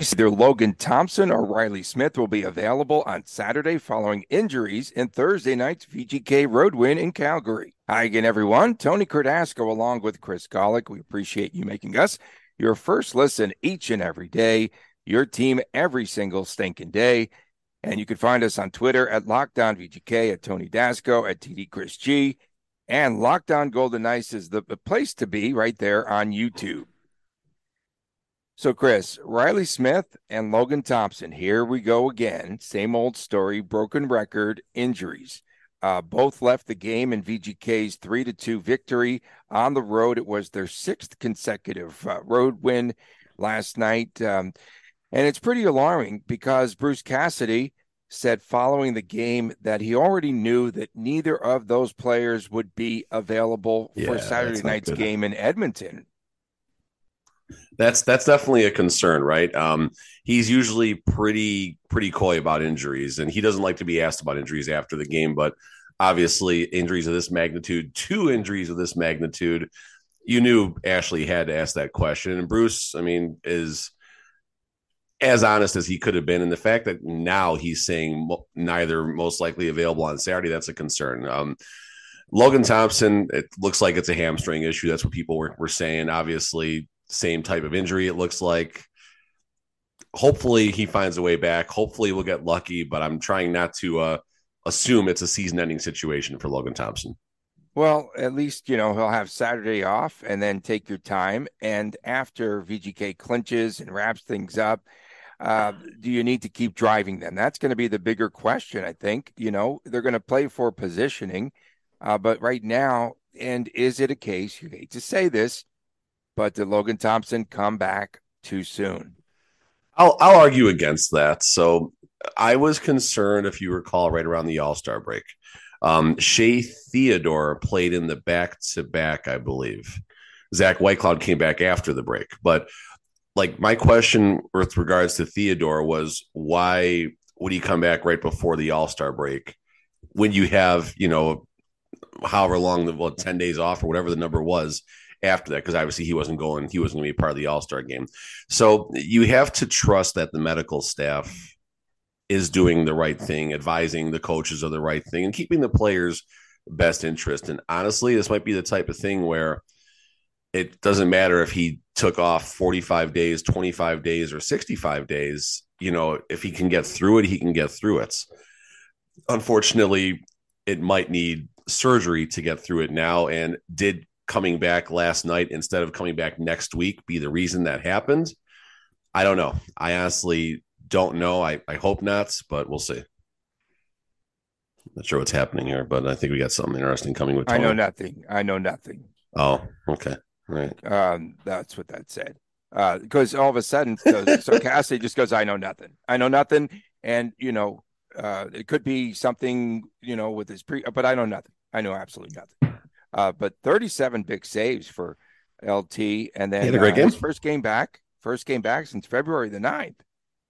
Either Logan Thompson or Reilly Smith will be available on Saturday following injuries in Thursday night's VGK road win in Calgary. Hi again, everyone. Tony Cardasco along with Chris Golick. We appreciate you making us your first listen each and every day, your team every single stinking day. And you can find us on Twitter at Lockdown VGK, at Tony Dasco, at TD Chris G. And Locked On Golden Knights is the place to be right there on YouTube. So, Chris, Reilly Smith and Logan Thompson, here we go again. Same old story, broken record, injuries. Uh, both left the game in VGK's 3 to 2 victory on the road. It was their sixth consecutive uh, road win last night. Um, and it's pretty alarming because Bruce Cassidy said following the game that he already knew that neither of those players would be available yeah, for Saturday night's good. game in Edmonton. That's that's definitely a concern, right? Um, he's usually pretty pretty coy about injuries, and he doesn't like to be asked about injuries after the game. But obviously, injuries of this magnitude, two injuries of this magnitude, you knew Ashley had to ask that question. And Bruce, I mean, is as honest as he could have been. And the fact that now he's saying neither most likely available on Saturday, that's a concern. Um, Logan Thompson, it looks like it's a hamstring issue. That's what people were, were saying. Obviously, same type of injury, it looks like. Hopefully, he finds a way back. Hopefully, we'll get lucky, but I'm trying not to uh, assume it's a season ending situation for Logan Thompson. Well, at least, you know, he'll have Saturday off and then take your time. And after VGK clinches and wraps things up, uh, do you need to keep driving them? That's going to be the bigger question, I think. You know, they're going to play for positioning. Uh, but right now, and is it a case, you hate to say this, but did Logan Thompson come back too soon? I'll I'll argue against that. So I was concerned, if you recall, right around the All Star break. Um, Shea Theodore played in the back to back, I believe. Zach Whitecloud came back after the break, but like my question with regards to Theodore was why would he come back right before the All Star break when you have you know however long the well, ten days off or whatever the number was after that because obviously he wasn't going, he wasn't going to be part of the All Star game. So you have to trust that the medical staff is doing the right thing, advising the coaches of the right thing, and keeping the players' best interest. And honestly, this might be the type of thing where it doesn't matter if he took off 45 days, 25 days, or 65 days. You know, if he can get through it, he can get through it. Unfortunately, it might need surgery to get through it now. And did coming back last night instead of coming back next week be the reason that happened? I don't know. I honestly don't know. I, I hope not, but we'll see. Not sure what's happening here, but I think we got something interesting coming with. Tony. I know nothing. I know nothing. Oh, okay, right. Um, that's what that said. Uh, because all of a sudden, so, so Cassie just goes, "I know nothing. I know nothing," and you know, uh, it could be something, you know, with his pre, but I know nothing. I know absolutely nothing. Uh, but 37 big saves for LT. And then a great uh, game. first game back, first game back since February the 9th.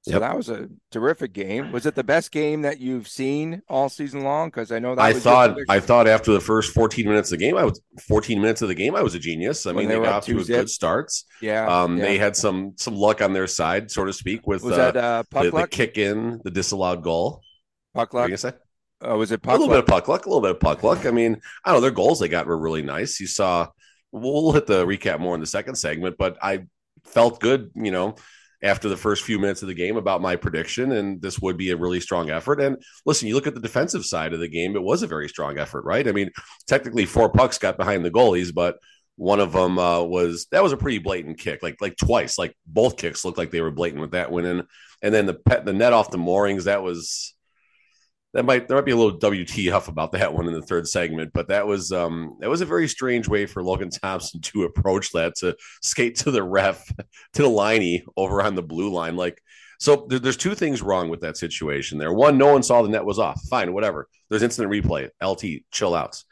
So yep. that was a terrific game. Was it the best game that you've seen all season long? Because I know that I thought I thought after the first 14 minutes of the game, I was 14 minutes of the game, I was a genius. I when mean, they, they got off to good starts. Yeah, um, yeah. they had some some luck on their side, so to speak, with was uh, that, uh, the, the, kick in, the disallowed goal. Puck luck. What you say? Uh, was it a little luck? bit of puck luck? A little bit of puck luck. I mean, I don't know. Their goals they got were really nice. You saw. We'll hit the recap more in the second segment, but I felt good. You know, after the first few minutes of the game about my prediction, and this would be a really strong effort. And listen, you look at the defensive side of the game; it was a very strong effort, right? I mean, technically, four pucks got behind the goalies, but one of them uh, was that was a pretty blatant kick, like like twice, like both kicks looked like they were blatant with that winning. And then the pet, the net off the moorings, that was that might there might be a little WTF about that one in the third segment, but that was um that was a very strange way for Logan Thompson to approach that to skate to the ref to the liney over on the blue line. Like So there, there's two things wrong with that situation there. One, no one saw the net was off. Fine, whatever. There's instant replay. LT, chill out.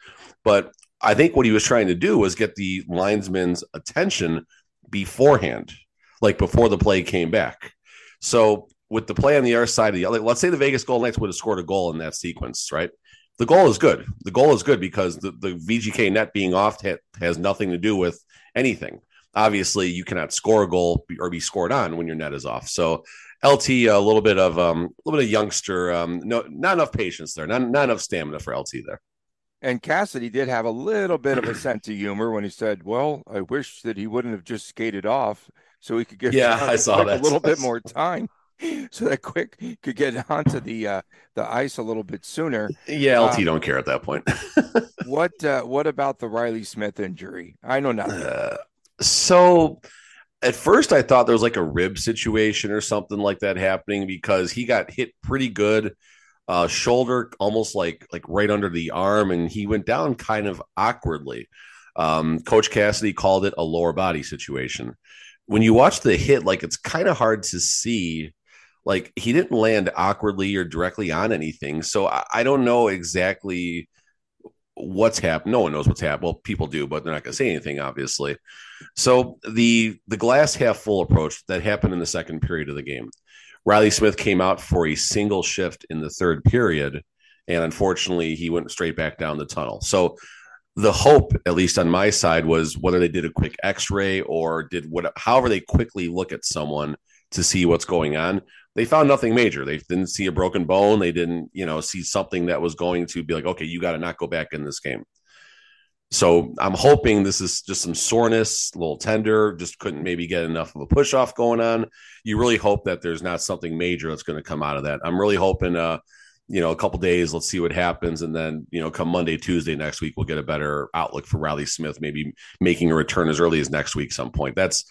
But I think what he was trying to do was get the linesman's attention beforehand, like before the play came back. So with the play on the other side of the like, let's say the Vegas Golden Knights would have scored a goal in that sequence, right? The goal is good. The goal is good because the, the VGK net being off ha- has nothing to do with anything. Obviously, you cannot score a goal or be scored on when your net is off. So LT a little bit of um a little bit of youngster um no not enough patience there not not enough stamina for LT there. And Cassidy did have a little bit of a sense of humor when he said, "Well, I wish that he wouldn't have just skated off so he could get yeah I saw that a little bit more time." so that quick could get onto the uh, the ice a little bit sooner. Yeah, LT uh, don't care at that point. what uh, what about the Reilly Smith injury? I know nothing. Uh, so at first I thought there was like a rib situation or something like that happening because he got hit pretty good. Uh, shoulder almost like like right under the arm, and he went down kind of awkwardly. Um, Coach Cassidy called it a lower body situation. When you watch the hit, like it's kind of hard to see like he didn't land awkwardly or directly on anything. So I, I don't know exactly what's happened. No one knows what's happened. Well, people do, but they're not going to say anything, obviously. So the the glass half full approach that happened in the second period of the game. Reilly Smith came out for a single shift in the third period, and unfortunately, he went straight back down the tunnel. So the hope, at least on my side, was whether they did a quick X-ray or did what, however they quickly look at someone to see what's going on they found nothing major. They didn't see a broken bone. They didn't, you know, see something that was going to be like, okay, you got to not go back in this game. So I'm hoping this is just some soreness, a little tender, just couldn't maybe get enough of a push off going on. You really hope that there's not something major that's going to come out of that. I'm really hoping, uh, you know, a couple days, let's see what happens. And then, you know, come Monday, Tuesday next week, we'll get a better outlook for Reilly Smith, maybe making a return as early as next week, some point. That's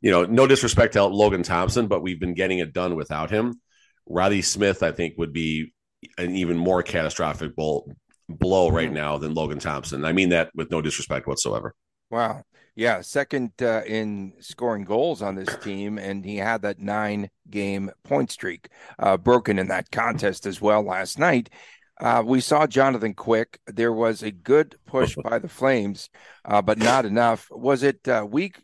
you know, no disrespect to Logan Thompson, but we've been getting it done without him. Reilly Smith, I think, would be an even more catastrophic blow, blow right mm-hmm. now than Logan Thompson. I mean that with no disrespect whatsoever. Wow. Yeah, second uh, in scoring goals on this team, and he had that nine game point streak uh, broken in that contest as well last night. Uh, we saw Jonathan Quick. There was a good push by the Flames, uh, but not enough. Was it uh, weak?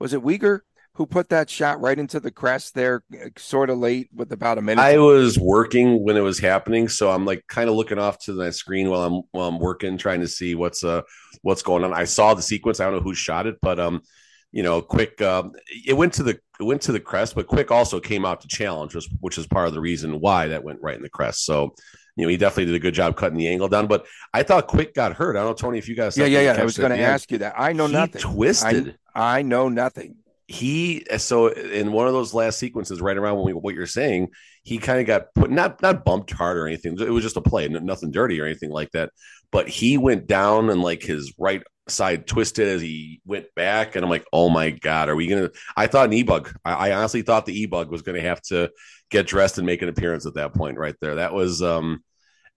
Was it Weegar who put that shot right into the crest there, sort of late with about a minute. I was working when it was happening, so I'm like kind of looking off to the screen while I'm while I'm working, trying to see what's uh what's going on. I saw the sequence. I don't know who shot it, but um, you know, quick. Um, it went to the it went to the crest, but quick also came out to challenge, which, which is part of the reason why that went right in the crest. So you know, he definitely did a good job cutting the angle down. But I thought Quick got hurt. I don't know, Tony, if you guys. Yeah, yeah, yeah. I was going to ask you that. I know he nothing. Twisted. I, I, know nothing he so in one of those last sequences right around when we, what you're saying he kind of got put not not bumped hard or anything. It was just a play nothing dirty or anything like that. But he went down and like his right side twisted as he went back and i'm like oh my god are we gonna i thought an e-bug i, I honestly thought the e-bug was gonna have to get dressed and make an appearance at that point right there. That was um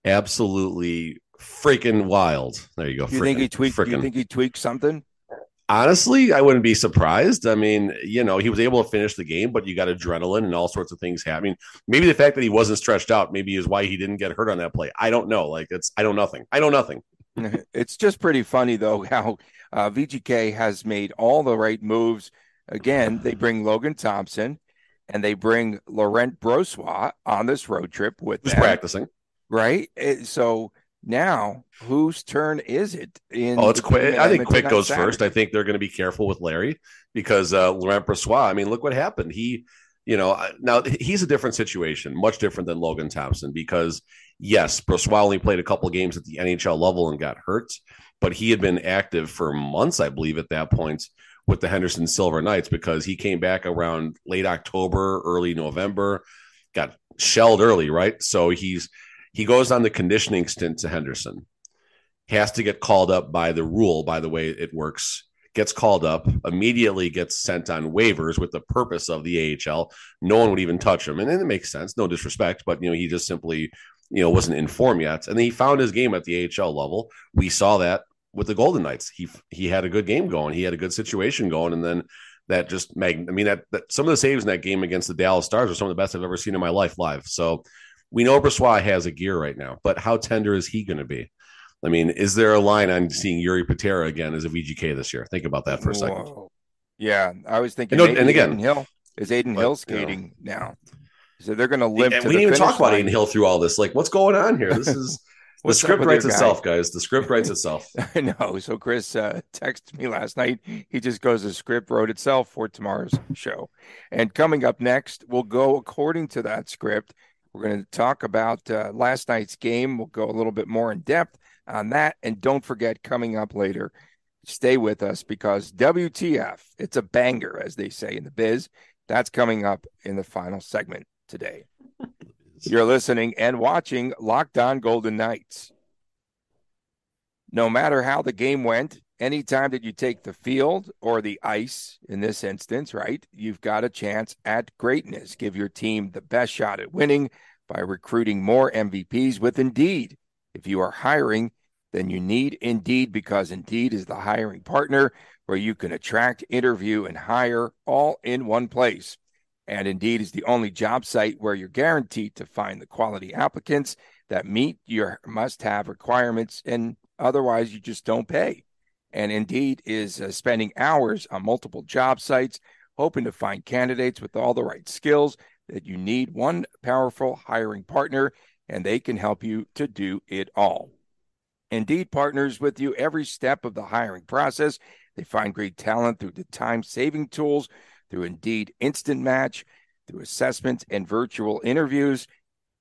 absolutely freaking wild. There you go. You think he tweaked you think he tweaked something honestly, I wouldn't be surprised. I mean, you know, he was able to finish the game, but you got adrenaline and all sorts of things happening. Maybe the fact that he wasn't stretched out maybe is why he didn't get hurt on that play. I don't know. Like it's I don't know nothing. I know nothing. It's just pretty funny though how uh, VGK has made all the right moves. Again, they bring Logan Thompson and they bring Laurent Brossoit on this road trip with Just them, practicing, right? So now, whose turn is it? In oh, it's quick. I think Quick goes Saturday? first. I think they're going to be careful with Larry because uh, Laurent Brossoit. I mean, look what happened. He, you know, now he's a different situation, much different than Logan Thompson because yes, Brossoit only played a couple games at the NHL level and got hurt, but he had been active for months, I believe, at that point with the Henderson Silver Knights because he came back around late October, early November, got shelled early, right? So he's he goes on the conditioning stint to Henderson, has to get called up by the rule, by the way it works, gets called up, immediately gets sent on waivers with the purpose of the AHL. No one would even touch him. And then it makes sense, no disrespect, but you know, he just simply, you know, wasn't in form yet. And then he found his game at the AHL level. We saw that with the Golden Knights. He he had a good game going. He had a good situation going, and then that just mag. I mean, that, that some of the saves in that game against the Dallas Stars are some of the best I've ever seen in my life live. So we know Brossoit has a gear right now, but how tender is he going to be? I mean, is there a line on seeing Jiri Patera again as a VGK this year? Think about that for a second. Whoa. Yeah, I was thinking. And, and again, Adin Hill is Adin but, Hill you know. skating now, so they're going to limp. And we didn't even talk about. Adin Hill through all this. Like, what's going on here? This is the script writes your guy? itself, guys. The script writes itself. I know. So Chris uh, texted me last night. He just goes, the script wrote itself for tomorrow's show. And coming up next, we'll go according to that script. We're going to talk about uh, last night's game. We'll go a little bit more in depth on that. And don't forget, coming up later, stay with us because WTF, it's a banger, as they say in the biz. That's coming up in the final segment today. You're listening and watching Locked On Golden Knights no matter how the game went, anytime that you take the field or the ice in this instance, right, you've got a chance at greatness. Give your team the best shot at winning by recruiting more MVPs with Indeed. If you are hiring, then you need Indeed because Indeed is the hiring partner where you can attract, interview, and hire all in one place. And Indeed is the only job site where you're guaranteed to find the quality applicants that meet your must have requirements and Otherwise, you just don't pay. And Indeed is uh, spending hours on multiple job sites, hoping to find candidates with all the right skills that you need. One powerful hiring partner, and they can help you to do it all. Indeed partners with you every step of the hiring process. They find great talent through the time saving tools, through Indeed Instant Match, through assessments and virtual interviews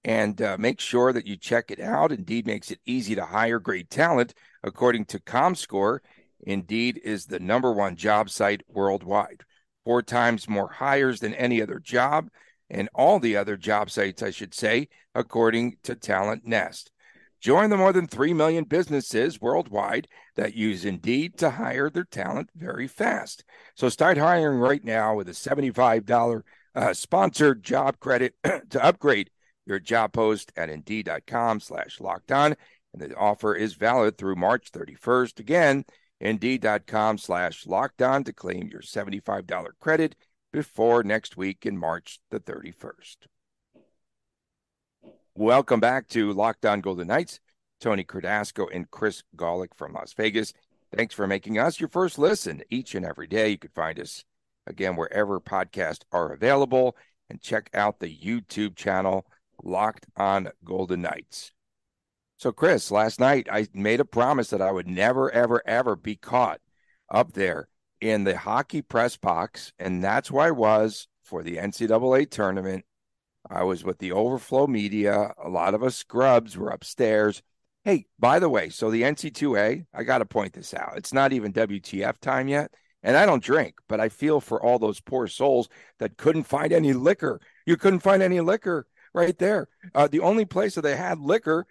and uh, make sure that you check it out. Indeed makes it easy to hire great talent. According to ComScore, Indeed is the number one job site worldwide. Four times more hires than any other job, and all the other job sites, I should say, according to Talent Nest. Join the more than 3 million businesses worldwide that use Indeed to hire their talent very fast. So start hiring right now with a $75 uh, sponsored job credit to upgrade your job post at indeed.com slash locked on. And the offer is valid through March 31st. Again, indeed.com slash locked on to claim your $75 credit before next week in March the 31st. Welcome back to Locked On Golden Knights. Tony Cardasco and Chris Golick from Las Vegas. Thanks for making us your first listen each and every day. You can find us again wherever podcasts are available and check out the YouTube channel Locked on Golden Knights. So, Chris, last night I made a promise that I would never, ever, ever be caught up there in the hockey press box. And that's where I was for the NCAA tournament. I was with the overflow media. A lot of us scrubs were upstairs. Hey, by the way, so the NC2A, I got to point this out. It's not even WTF time yet. And I don't drink, but I feel for all those poor souls that couldn't find any liquor. You couldn't find any liquor right there. Uh, the only place that they had liquor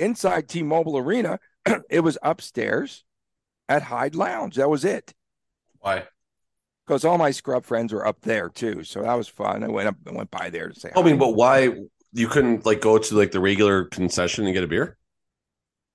inside T-Mobile Arena, it was upstairs at Hyde Lounge. That was it. Why? Because all my scrub friends were up there too, so that was fun. I went up, I went by there to say. Oh, I mean, but why you couldn't like go to like the regular concession and get a beer?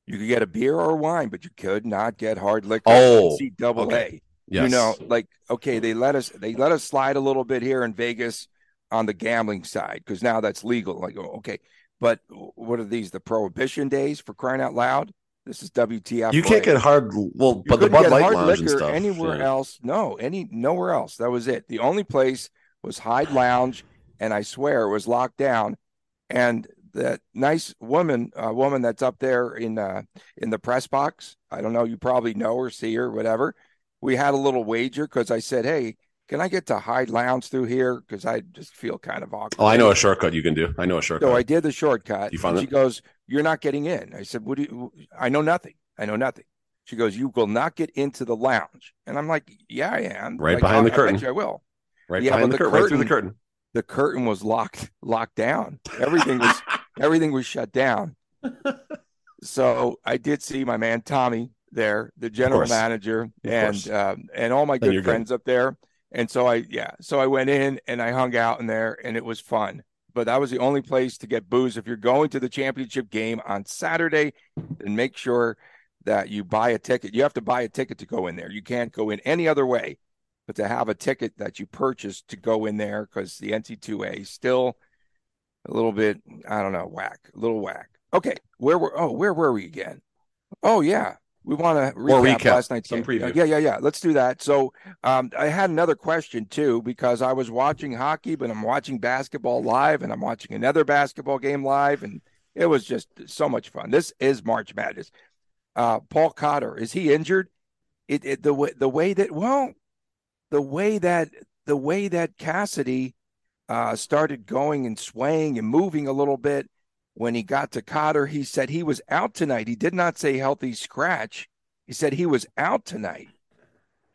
you could get a beer or wine, but you could not get hard liquor. Oh, double okay. A. Yes. You know, like okay, they let us they let us slide a little bit here in Vegas on the gambling side because now that's legal. Like, oh, okay, but what are these? The prohibition days for crying out loud? This is WTF. you can't get hard. Well, but the Bud Light hard Lounge and liquor stuff. anywhere yeah. else. No, any nowhere else. That was it. The only place was Hyde Lounge, and I swear it was locked down. And that nice woman, uh, woman that's up there in uh, in the press box. I don't know. You probably know or see her, whatever. We had a little wager because I said, "Hey, can I get to Hyde Lounge through here?" Because I just feel kind of awkward. Oh, I know a shortcut you can do. I know a shortcut. So I did the shortcut. You found and she it? goes, "You're not getting in." I said, "What do you?" I know nothing. I know nothing. She goes, "You will not get into the lounge." And I'm like, "Yeah, I am. Right Like, behind I- the I curtain. you I will. right yeah, behind the, the curtain, right through the curtain-. The curtain was locked locked down. Everything was everything was shut down. So I did see my man Tommy there, the general manager, and um, and all my good you're good. friends up there. And so I yeah, so I went in and I hung out in there, and it was fun. But that was the only place to get booze. If you're going to the championship game on Saturday, then make sure that you buy a ticket. You have to buy a ticket to go in there. You can't go in any other way but to have a ticket that you purchased to go in there because the NC2A still a little bit, I don't know, whack, a little whack. Okay, where were oh where were we again? Oh yeah, we want to recap, recap, last night's game. Preview. Yeah, yeah, yeah. Let's do that. So um, I had another question too because I was watching hockey, but I'm watching basketball live, and I'm watching another basketball game live, and it was just so much fun. This is March Madness. Uh, Paul Cotter is he injured? It, it the way the way that well, the way that the way that Cassidy uh, started going and swaying and moving a little bit when he got to Cotter. He said he was out tonight. He did not say healthy scratch. He said he was out tonight.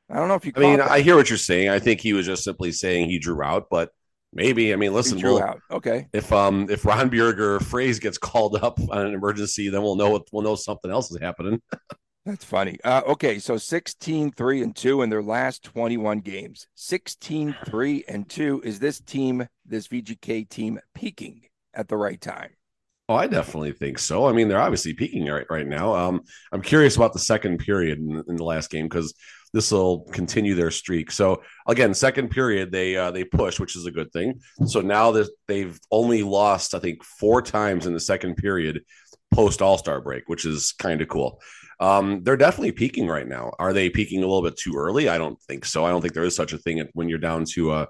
I don't know if you. I mean, that. I hear what you're saying. I think he was just simply saying he drew out, but maybe. I mean, listen, he drew we'll, out. Okay. If um if Rondbjerg phrase gets called up on an emergency, then we'll know what we'll know something else is happening. That's funny. Uh, okay, so 16 3 and 2 in their last 21 games. 16 3 and 2. Is this team, this VGK team, peaking at the right time? Oh, I definitely think so. I mean, they're obviously peaking right right now. Um, I'm curious about the second period in, in the last game because this will continue their streak. So again, second period they uh, they push, which is a good thing. So now that they've only lost, I think, four times in the second period post All Star break, which is kind of cool. Um, they're definitely peaking right now. Are they peaking a little bit too early? I don't think so. I don't think there is such a thing when you're down to uh,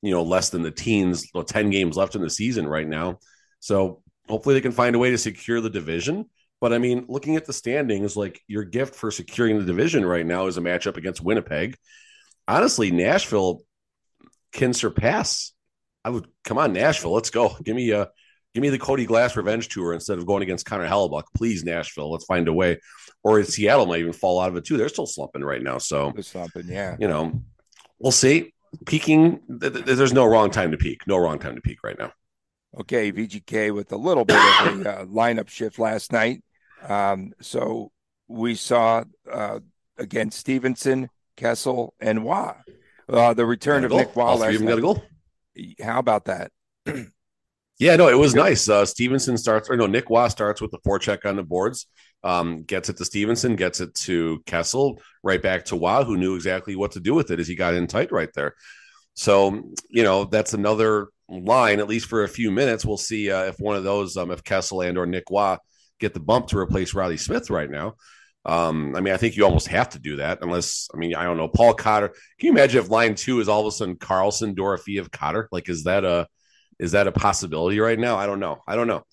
you know, less than the teens, well, 10 games left in the season right now. So hopefully they can find a way to secure the division. But I mean, looking at the standings, like your gift for securing the division right now is a matchup against Winnipeg. Honestly, Nashville can surpass. I would come on, Nashville. Let's go. Give me a give me the Cody Glass revenge tour instead of going against Connor Hellebuyck. Please, Nashville. Let's find a way or Seattle might even fall out of it too. They're still slumping right now. So They're slumping, yeah. You know, we'll see. Peaking, there's no wrong time to peak. No wrong time to peak right now. Okay, VGK with a little bit of a uh, lineup shift last night. Um, so we saw uh, again Stephenson, Kessel, and Wah. Uh, the return of Nick Roy All three of them got a goal. How about that? yeah, no, it was nice. Uh, Stephenson starts, or no, Nick Wah starts with the forecheck on the boards um, gets it to Stephenson, gets it to Kessel, right back to Wah, who knew exactly what to do with it as he got in tight right there. So, you know, that's another line, at least for a few minutes. We'll see uh, if one of those, um, if Kessel and or Nick Roy get the bump to replace Reilly Smith right now. Um, I mean, I think you almost have to do that unless, I mean, I don't know, Paul Cotter. Can you imagine if line two is all of a sudden Karlsson Dorofeyev, Cotter? Like, is that a, is that a possibility right now? I don't know. I don't know.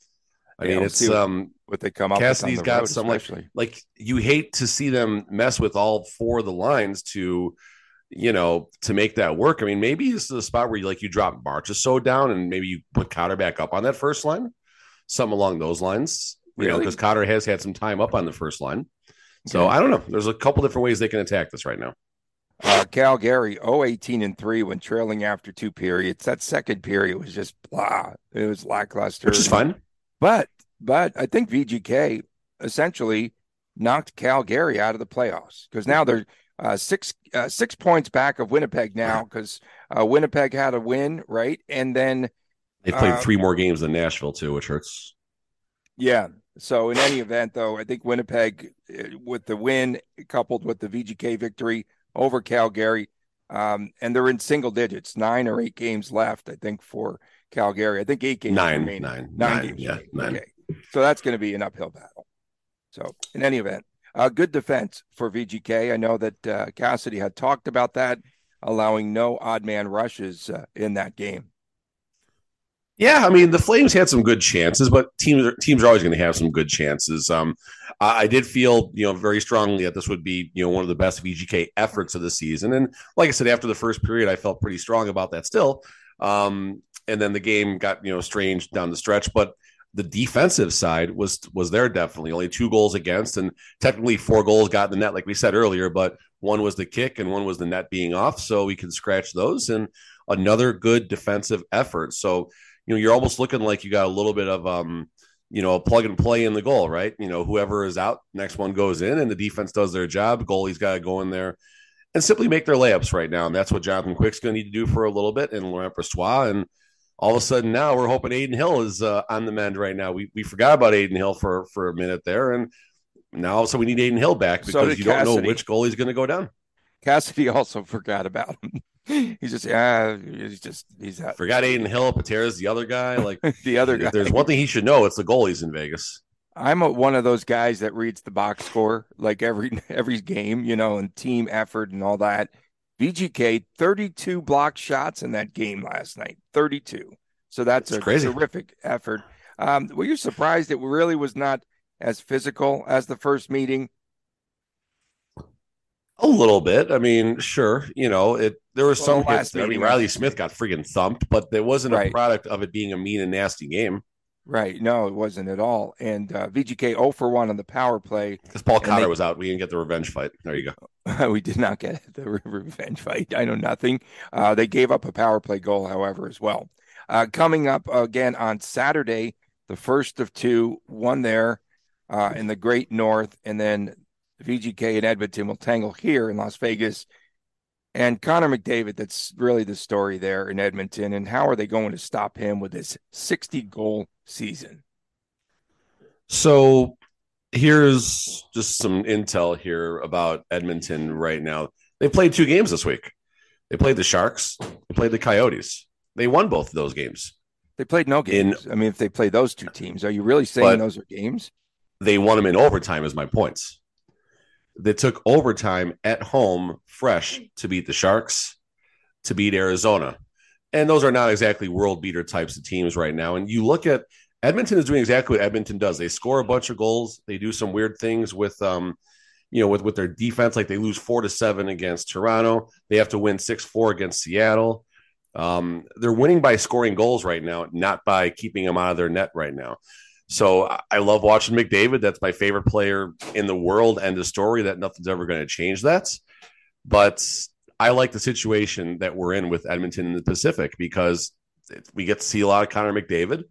I yeah, mean, it's um, what they come up. Cassidy's got some especially. like like you hate to see them mess with all four of the lines to, you know, to make that work. I mean, maybe this is the spot where you like you drop Marchessault down and maybe you put Cotter back up on that first line, something along those lines. You really? know, because Cotter has had some time up on the first line. So okay. I don't know. There's a couple different ways they can attack this right now. Uh, Calgary 018 and 3 when trailing after two periods. That second period was just blah. It was lackluster. Which is fun. But but I think VGK essentially knocked Calgary out of the playoffs because now they're uh, six uh, six points back of Winnipeg now because uh, Winnipeg had a win right, and then they played uh, three more games than Nashville too, which hurts. Yeah. So in any event, though, I think Winnipeg, uh, with the win coupled with the VGK victory over Calgary, um, and they're in single digits, nine or eight games left, I think, for Calgary. I think eight games nine, remaining. Nine, nine, nine games. Yeah, nine. Okay. So that's going to be an uphill battle. So in any event, uh, good defense for VGK. I know that uh, Cassidy had talked about that, allowing no odd man rushes uh, in that game. Yeah, I mean the Flames had some good chances, but teams are, teams are always going to have some good chances. Um, I, I, did feel you know very strongly that this would be you know one of the best VGK efforts of the season, and like I said, after the first period, I felt pretty strong about that still. Um, and then the game got you know strange down the stretch, but the defensive side was was there definitely only two goals against and technically four goals got in the net like we said earlier but one was the kick and one was the net being off. So we can scratch those and another good defensive effort. So you know you're almost looking like you got a little bit of um you know a plug and play in the goal right? You know whoever is out next one goes in and the defense does their job. Goalie's got to go in there and simply make their layups right now. And that's what jonathan quick's going to need to do for a little bit and Laurent Brossoit and all of a sudden now we're hoping Adin Hill is uh, on the mend right now. We we forgot about Adin Hill for for a minute there, and now all of a sudden we need Adin Hill back because so you Cassidy. don't know which goalie's going to go down. Cassidy also forgot about him. He's just yeah, he's just he's out. forgot Adin Hill. Patera's the other guy. Like the other guy. There's one thing he should know. It's the goalies in Vegas. I'm a, one of those guys that reads the box score like every every game, you know, and team effort and all that. VGK 32 block shots in that game last night. 32. So that's, that's a crazy. terrific effort. Um, were you surprised it really was not as physical as the first meeting? A little bit. I mean, sure. You know, it. There was well, some hits. I mean, Reilly Smith got freaking thumped, but there wasn't right. a product of it being a mean and nasty game. Right. No, it wasn't at all. And uh, VGK 0 for 1 on the power play. Because Paul Cotter they, was out. We didn't get the revenge fight. There you go. we did not get the revenge fight. I know nothing. Uh, they gave up a power play goal, however, as well. Uh, coming up again on Saturday, the first of two, one there uh, in the Great North, and then VGK and Edmonton will tangle here in Las Vegas. And Connor McDavid, that's really the story there in Edmonton. And how are they going to stop him with this 60 goal season? So here's just some intel here about Edmonton right now. They played two games this week. They played the Sharks, they played the Coyotes. They won both of those games. They played no games. In, I mean, if they play those two teams, are you really saying those are games? They won them in overtime, is my points. They took overtime at home, fresh, to beat the Sharks, to beat Arizona. And those are not exactly world beater types of teams right now. And you look at Edmonton is doing exactly what Edmonton does. They score a bunch of goals. They do some weird things with um, you know, with with their defense. Like they lose four to seven against Toronto. They have to win six four against Seattle. Um, they're winning by scoring goals right now, not by keeping them out of their net right now. So I love watching McDavid. That's my favorite player in the world. End of story. That nothing's ever going to change that. But I like the situation that we're in with Edmonton in the Pacific because we get to see a lot of Connor McDavid.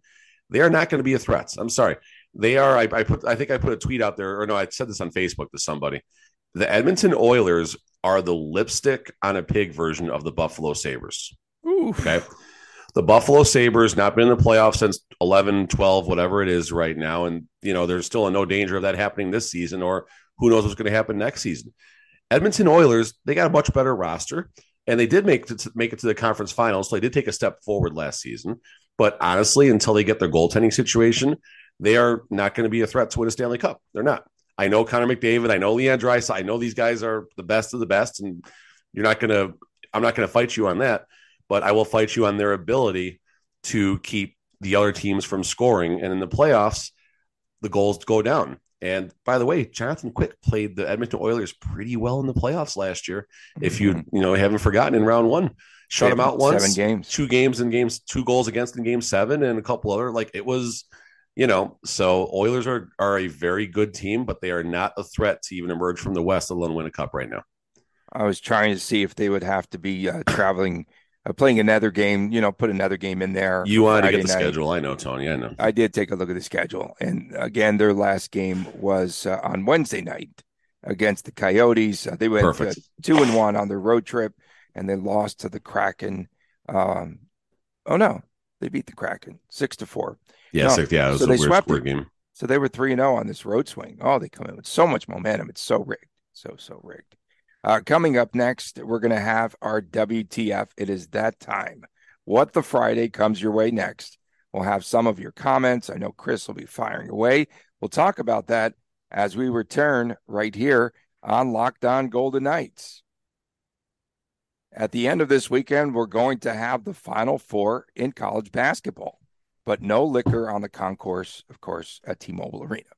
They are not going to be a threat. I'm sorry. They are. I, I put. I think I put a tweet out there, or no, I said this on Facebook to somebody. The Edmonton Oilers are the lipstick on a pig version of the Buffalo Sabres. Oof. Okay. The Buffalo Sabres not been in the playoffs since 11, 12, whatever it is right now. And, you know, there's still no danger of that happening this season, or who knows what's going to happen next season. Edmonton Oilers, they got a much better roster, and they did make it to, make it to the conference finals. So they did take a step forward last season. But honestly, until they get their goaltending situation, they are not going to be a threat to win a Stanley Cup. They're not. I know Connor McDavid. I know Leon Draisaitl. I know these guys are the best of the best, and you're not going to. I'm not going to fight you on that but I will fight you on their ability to keep the other teams from scoring. And in the playoffs, the goals go down. And by the way, Jonathan Quick played the Edmonton Oilers pretty well in the playoffs last year. If you mm-hmm. you know haven't forgotten, in round one, shut him out once, seven games, two games in games, two goals against in game seven, and a couple other like it was, you know. So Oilers are are a very good team, but they are not a threat to even emerge from the West, let alone win a cup right now. I was trying to see if they would have to be uh, traveling uh, playing another game, you know, put another game in there. You wanted to get the night. schedule. I know, Tony. I know. I did take a look at the schedule. And again, their last game was uh, on Wednesday night against the Coyotes. Uh, they went uh, two and one on their road trip and they lost to the Kraken. Um, oh, no, they beat the Kraken six to four. Yeah, no, six, yeah, it was so a they weird, swept game. So they were 3 and 0 on this road swing. Oh, they come in with so much momentum. It's so rigged. So, so rigged. Uh, coming up next, we're going to have our WTF. It is that time. What the Friday comes your way next. We'll have some of your comments. I know Chris will be firing away. We'll talk about that as we return right here on Locked On Golden Knights. At the end of this weekend, we're going to have the Final Four in college basketball, but no liquor on the concourse, of course, at T Mobile Arena.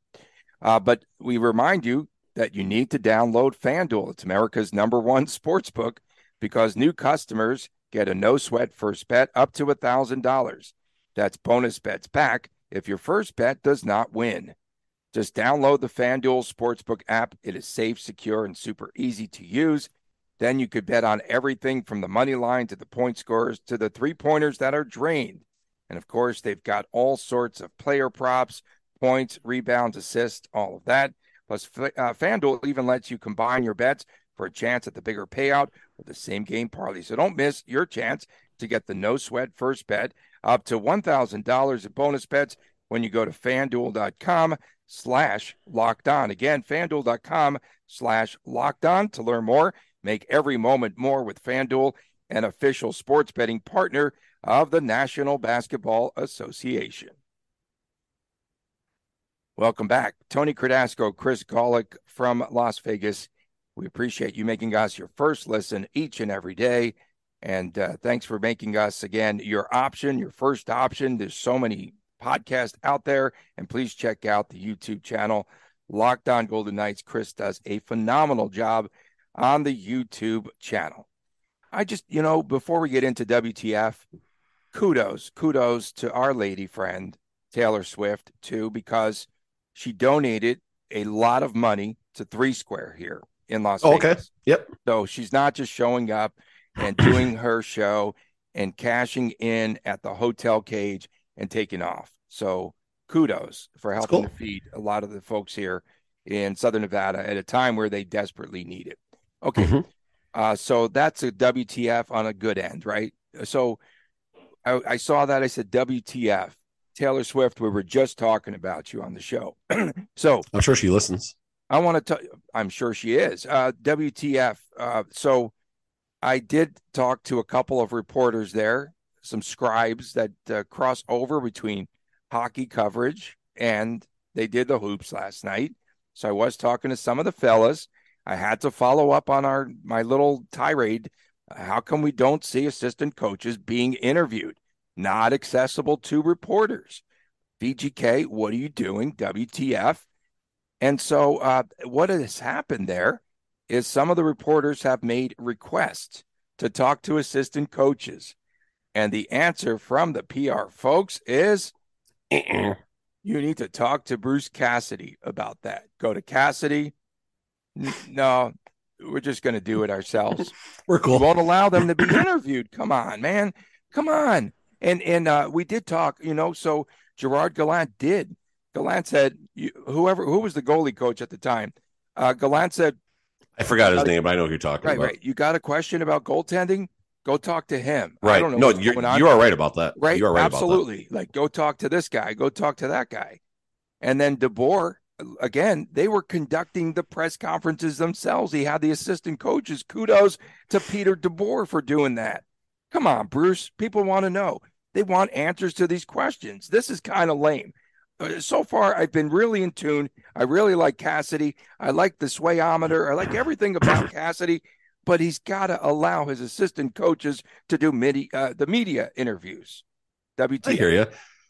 Uh, but we remind you that you need to download FanDuel. It's America's number one sports book because new customers get a no sweat first bet up to $1,000. That's bonus bets back if your first bet does not win. Just download the FanDuel Sportsbook app. It is safe, secure, and super easy to use. Then you could bet on everything from the money line to the point scores to the three pointers that are drained. And of course, they've got all sorts of player props, points, rebounds, assists, all of that. Plus, uh, FanDuel even lets you combine your bets for a chance at the bigger payout with the same game parlay. So don't miss your chance to get the no sweat first bet up to $1,000 in bonus bets when you go to fanduel.com slash locked on. Again, fanduel.com slash locked on to learn more. Make every moment more with FanDuel, an official sports betting partner of the National Basketball Association. Welcome back. Tony Cardasco, Chris Golick from Las Vegas. We appreciate you making us your first listen each and every day. And uh, thanks for making us, again, your option, your first option. There's so many podcasts out there. And please check out the YouTube channel, Locked On Golden Knights. Chris does a phenomenal job on the YouTube channel. I just, you know, before we get into WTF, kudos, kudos to our lady friend, Taylor Swift, too, because – she donated a lot of money to Three Square here in Las oh, Vegas. Okay. Yep. So she's not just showing up and doing her show and cashing in at the hotel cage and taking off. So kudos for helping cool. to feed a lot of the folks here in Southern Nevada at a time where they desperately need it. Okay. Mm-hmm. Uh, so that's a WTF on a good end, right? So I, I saw that. I said, WTF. Taylor Swift, we were just talking about you on the show. so I'm sure she listens. I want to. Tell I'm sure she is. Uh, WTF? Uh, so I did talk to a couple of reporters there, some scribes that uh, cross over between hockey coverage and they did the hoops last night. So I was talking to some of the fellas. I had to follow up on our my little tirade. How come we don't see assistant coaches being interviewed? Not accessible to reporters. VGK, what are you doing? WTF? And so, uh, what has happened there is some of the reporters have made requests to talk to assistant coaches. And the answer from the PR folks is you need to talk to Bruce Cassidy about that. Go to Cassidy. No, we're just going to do it ourselves. we're cool. We won't allow them to be interviewed. Come on, man. Come on. And and uh, we did talk, you know. So Gerard Gallant did. Gallant said, you, whoever who was the goalie coach at the time, uh, Gallant said, I forgot his name, but I know who you're talking right, about. Right, You got a question about goaltending? Go talk to him. Right. no, you're, you are right about that. Right. You are right Absolutely. Like, go talk to this guy. Go talk to that guy. And then DeBoer, again, they were conducting the press conferences themselves. He had the assistant coaches. Kudos to Peter DeBoer for doing that. Come on, Bruce. People want to know. They want answers to these questions. This is kind of lame. Uh, so far, I've been really in tune. I really like Cassidy. I like the swayometer. I like everything about Cassidy, but he's got to allow his assistant coaches to do midi, uh, the media interviews. WT. I hear you.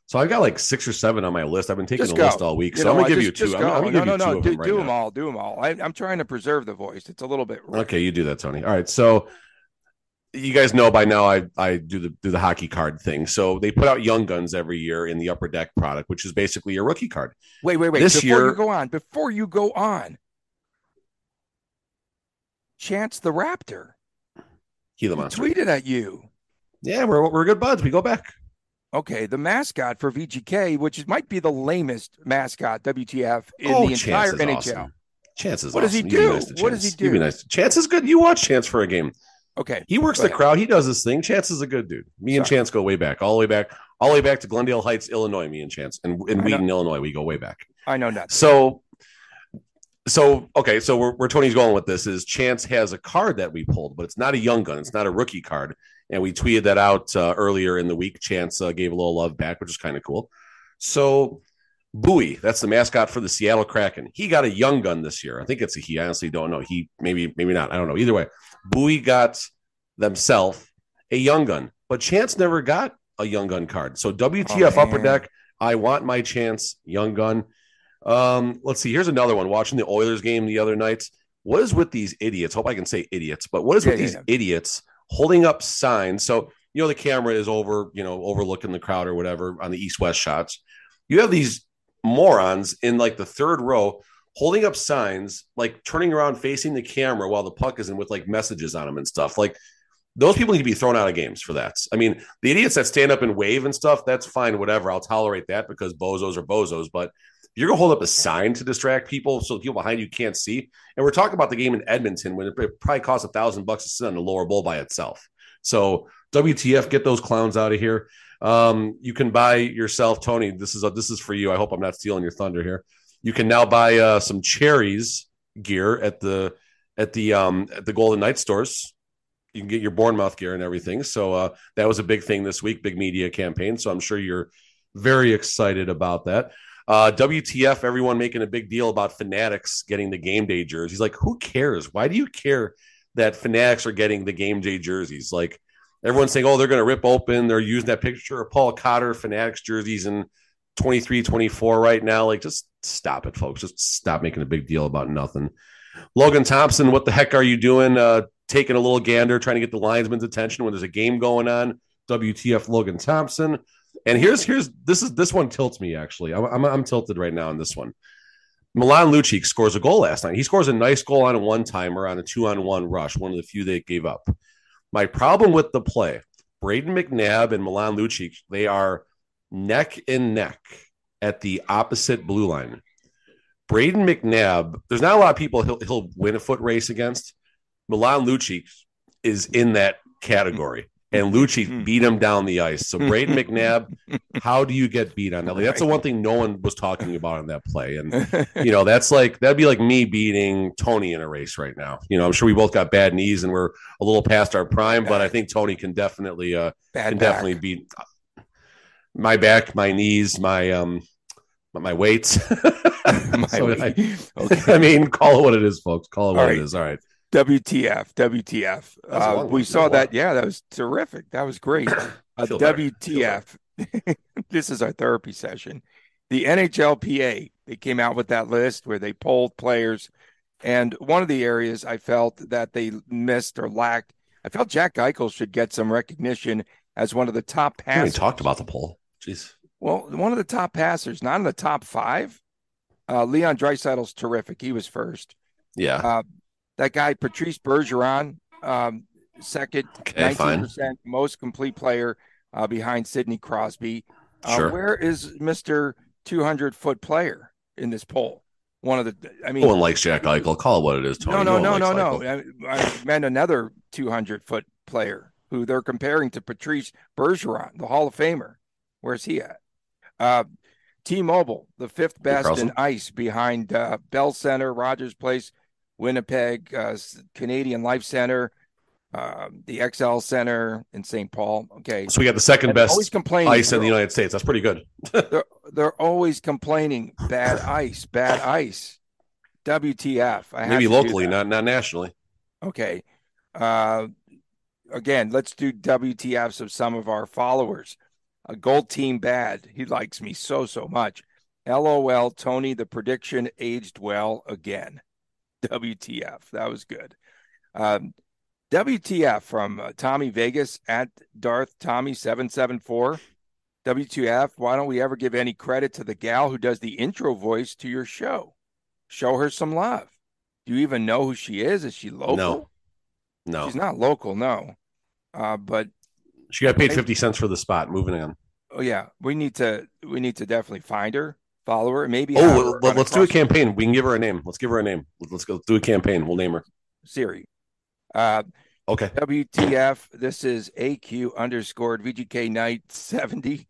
So I've got like six or seven on my list. I've been taking just the go. list all week, you so know, I'm gonna give just, you 2 I'm, I'm, gonna no, give no, you two no. do, right do them all. Do them all. I, am trying to preserve the voice. It's a little bit. Okay, you do that, Tony. All right. So you guys know by now I I do the do the hockey card thing. So they put out Young Guns every year in the Upper Deck product, which is basically a rookie card. Wait, wait, wait. This before year, you go on, before you go on, Chance the Raptor. Gila Monster tweeted at you. Yeah, we're we're good buds. We go back. Okay, the mascot for VGK, which might be the lamest mascot WTF in oh, the entire NHL. Awesome. Chance is what awesome. does he do? What does he do? Be nice. Chance is good. You watch Chance for a game. Okay. He works the ahead. crowd. He does this thing. Chance is a good dude. Me Sorry. and Chance go way back, all the way back, all the way back to Glendale Heights, Illinois. Me and Chance, and in Wheaton, Illinois, we go way back. I know that. So, so okay, so where, where Tony's going with this is Chance has a card that we pulled, but it's not a young gun. It's not a rookie card, and we tweeted that out uh, earlier in the week. Chance uh, gave a little love back, which is kind of cool. So. Buoy, that's the mascot for the Seattle Kraken. He got a young gun this year. I think it's a he. I honestly don't know. He maybe maybe not. I don't know. Either way, Buoy got themselves a young gun, but Chance never got a young gun card. So WTF oh, Upper Deck, I want my chance, young gun. Um, let's see. Here's another one. Watching the Oilers game the other night. What is with these idiots? Hope I can say idiots, but what is yeah, with yeah, these yeah. idiots holding up signs? So you know the camera is over, you know, overlooking the crowd or whatever on the east-west shots. You have these morons in like the third row holding up signs, like turning around facing the camera while the puck is in with like messages on them and stuff. Like those people need to be thrown out of games for that. I mean, the idiots that stand up and wave and stuff, that's fine, whatever. I'll tolerate that because bozos are bozos. But you're going to hold up a sign to distract people so the people behind you can't see. And we're talking about the game in Edmonton when it probably costs a thousand bucks to sit on the lower bowl by itself. So WTF, get those clowns out of here. Um, you can buy yourself, Tony. This is a, this is for you. I hope I'm not stealing your thunder here. You can now buy uh, some cherries gear at the at the um at the Golden Knight stores. You can get your Bournemouth gear and everything. So uh, that was a big thing this week, big media campaign. So I'm sure you're very excited about that. Uh, WTF? Everyone making a big deal about Fanatics getting the game day jerseys. Like, who cares? Why do you care that Fanatics are getting the game day jerseys? Like, everyone's saying, oh, they're going to rip open. They're using that picture of Paul Cotter Fanatics jerseys in 23, 24 right now. Like, just stop it, folks. Just stop making a big deal about nothing. Logan Thompson, what the heck are you doing? Uh, taking a little gander, trying to get the linesman's attention when there's a game going on. WTF Logan Thompson. And here's here's this is this one tilts me actually. I'm I'm, I'm tilted right now on this one. Milan Lucic scores a goal last night. He scores a nice goal on a one timer on a two on one rush, one of the few they gave up. My problem with the play, Braden McNabb and Milan Lucic, they are neck and neck at the opposite blue line. Braden McNabb, there's not a lot of people he'll, he'll win a foot race against. Milan Lucic is in that category and Lucci hmm. beat him down the ice. So Braden McNabb, how do you get beat on that? Like, that's the one thing no one was talking about in that play. And you know, that's like that'd be like me beating Tony in a race right now. You know, I'm sure we both got bad knees and we're a little past our prime, but I think Tony can definitely uh bad can back. definitely beat my back, my knees, my um my weights. my so I, okay. I, mean, call it what it is, folks. Call it what right. it is. All right. WTF, WTF. Uh, we saw that. Yeah, that was terrific. That was great. Uh, WTF. this is our therapy session. The NHLPA, they came out with that list where they polled players. And one of the areas I felt that they missed or lacked, I felt Jack Eichel should get some recognition as one of the top passers. We talked about the poll. Jeez. Well, one of the top passers, not in the top five. Uh, Leon Draisaitl's terrific. He was first. Yeah. Uh, that guy Patrice Bergeron, um, second, nineteen percent most complete player uh, behind Sidney Crosby. Uh, sure. Where is Mister Two Hundred Foot player in this poll? One of the, I mean, no one likes Jack Eichel. Call it what it is, Tony. No, no, no, no, no. I, I meant another 200 foot player who they're comparing to Patrice Bergeron, the Hall of Famer. Where's he at? Uh, T-Mobile, the fifth best in ice behind uh, Bell Center, Rogers Place, Winnipeg, uh, Canadian Life Center, uh, the Xcel Center in St. Paul. Okay, so we got the second and best always complaining, ice in the United States. That's pretty good. they're, they're always complaining bad ice, bad ice. WTF? I Maybe locally, not not nationally. Okay. Uh, again, let's do WTFs of some of our followers. A gold team bad. He likes me so so much. LOL, Tony. The prediction aged well again. WTF. That was good. Um, WTF from uh, Tommy Vegas at Darth Tommy 774. WTF, why don't we ever give any credit to the gal who does the intro voice to your show? Show her some love. Do you even know who she is? Is she local? No. No. She's not local, no. Uh, but she got paid 50 cents for the spot. Moving on. Oh yeah, we need to we need to definitely find her follow her, Maybe. Oh, well, let's do a campaign. We can give her a name. Let's give her a name. Let's go do a campaign. We'll name her Siri. Uh, okay. WTF? This is AQ underscored VGK Night seventy.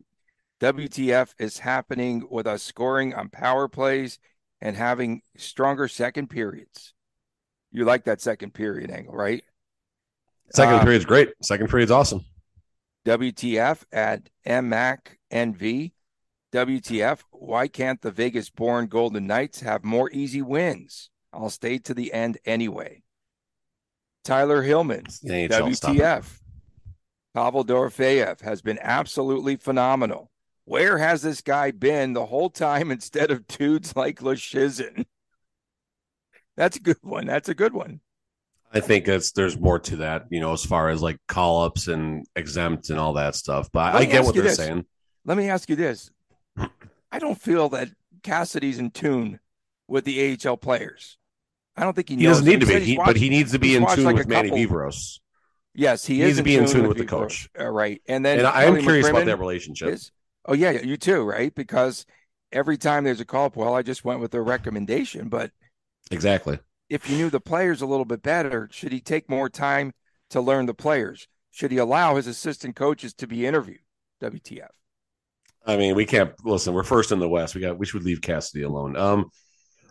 WTF is happening with us scoring on power plays and having stronger second periods. You like that second period angle, right? Second uh, period's great. Second period's awesome. WTF at MACNV. WTF, why can't the Vegas born Golden Knights have more easy wins? I'll stay to the end anyway. Tyler Hillman, WTF. Pavel Dorofeyev has been absolutely phenomenal. Where has this guy been the whole time instead of dudes like Leschyshyn? That's a good one. That's a good one. I think it's there's more to that, you know, as far as like call ups and exempt and all that stuff. But I get what they're this. saying. Let me ask you this: I don't feel that Cassidy's in tune with the AHL players. I don't think he, he doesn't need to be, he, watched, but he needs to be in tune like with Manny Viveiros. Yes, he, he needs to be in tune with, with the coach. Uh, right, and then and I am curious McCrimmon about that relationship. Is, oh yeah, you too, right? Because every time there's a call up, well, I just went with a recommendation, but exactly. If you knew the players a little bit better, should he take more time to learn the players? Should he allow his assistant coaches to be interviewed? WTF? I mean, we can't listen. We're first in the West. We got. We should leave Cassidy alone. Um,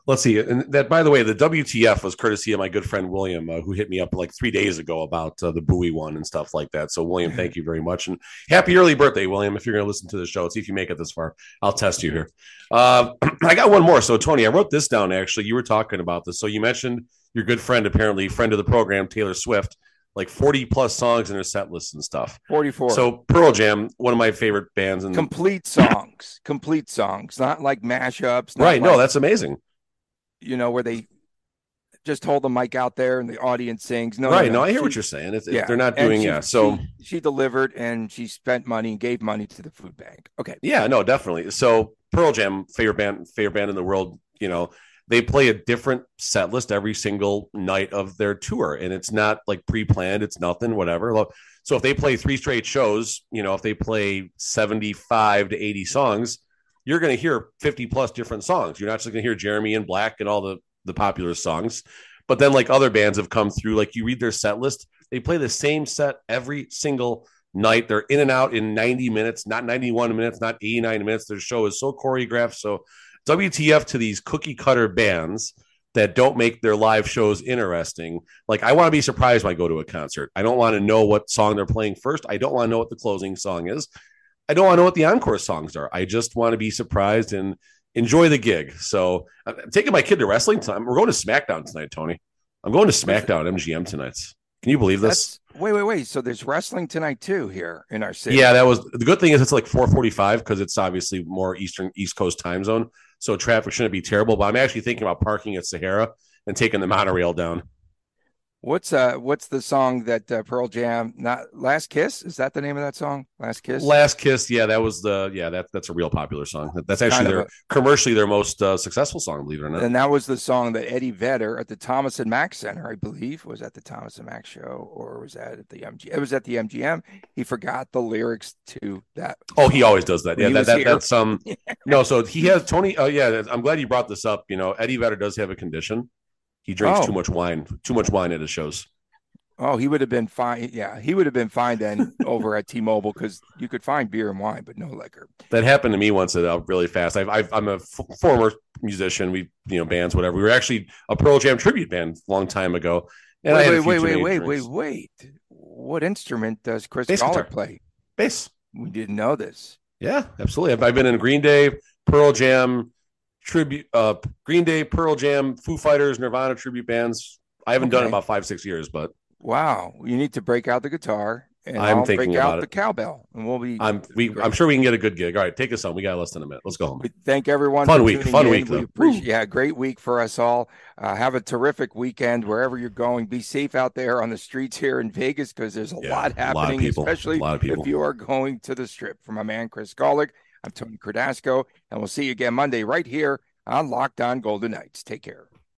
Let's see. And that, by the way, the WTF was courtesy of my good friend William, uh, who hit me up like three days ago about uh, the Bowie one and stuff like that. So, William, thank you very much. And happy early birthday, William. If you're going to listen to the show, see if you make it this far. I'll test you here. Uh, I got one more. So, Tony, I wrote this down actually. You were talking about this. So, you mentioned your good friend, apparently, friend of the program, Taylor Swift, like 40 plus songs in her set list and stuff. 44. So, Pearl Jam, one of my favorite bands. And complete songs, complete songs, not like mashups. Not right. like, no, that's amazing. You know, where they just hold the mic out there and the audience sings. No, right. No, I hear She- what you're saying. Yeah, they're not doing, she- yeah. So, she, she delivered and she spent money and gave money to the food bank. Okay. Yeah, no, definitely. So Pearl Jam, favorite band, favorite band in the world. You know, they play a different set list every single night of their tour, and it's not like pre-planned. It's nothing, whatever. So if they play three straight shows, you know, if they play seventy-five to eighty songs, you're going to hear fifty plus different songs. You're not just going to hear Jeremy and Black and all the the popular songs. But then, like other bands have come through, like you read their set list, they play the same set every single night. They're in and out in 90 minutes, not 91 minutes, not 89 minutes. Their show is so choreographed. So, WTF to these cookie cutter bands that don't make their live shows interesting. Like, I want to be surprised when I go to a concert. I don't want to know what song they're playing first. I don't want to know what the closing song is. I don't want to know what the encore songs are. I just want to be surprised and enjoy the gig. So, I'm taking my kid to wrestling tonight. We're going to SmackDown tonight, Tony. I'm going to SmackDown MGM tonight. Can you believe this? That's wait, wait, wait. So there's wrestling tonight too here in our city. Yeah, that was the good thing is it's like 4:45 because it's obviously more eastern East Coast time zone, so traffic shouldn't be terrible. But I'm actually thinking about parking at Sahara and taking the monorail down. What's uh what's the song that uh, Pearl Jam not Last Kiss? Is that the name of that song? Last Kiss? Last Kiss, yeah, that was the yeah that that's a real popular song. That's actually Kind their commercially their most uh, successful song, believe it or not. and that was the song that Eddie Vedder at the Thomas and Mack Center, I believe, was at the Thomas and Mack show, or was that at the MGM It was at the MGM. He forgot the lyrics to that. Oh, he always does that. Yeah, that, that that's um no. So he has Tony. Oh yeah, I'm glad you brought this up. You know, Eddie Vedder does have a condition. He drinks Oh. too much wine. Too much wine at his shows. Oh, he would have been fine. Yeah, he would have been fine then over at T-Mobile because you could find beer and wine, but no liquor. That happened to me once. Uh, really fast. I've, I've, I'm a f- former musician. We you know bands whatever. We were actually a Pearl Jam tribute band a long time ago. And I wait, wait, wait, wait, wait, wait. What instrument does Chris Bass play? Bass. We didn't know this. Yeah, absolutely. I've, I've been in Green Day, Pearl Jam, tribute, uh, Green Day, Pearl Jam, Foo Fighters, Nirvana tribute bands. I haven't done it Okay. about five, six years, but Wow, you need to break out the guitar and I'm I'll thinking break out about the cowbell, and we'll be. I'm we Great. I'm sure we can get a good gig. All right, take us home. We got less than a minute. Let's go home. We thank everyone. Fun week, fun in. week, We appreciate, yeah, great week for us all. Uh, have a terrific weekend wherever you're going. Be safe out there on the streets here in Vegas because there's a Yeah, lot a lot of happening, especially a lot people. if you are going to the strip. For my man Chris Golick, I'm Tony Cardasco, and we'll see you again Monday right here on Locked On Golden Knights. Take care.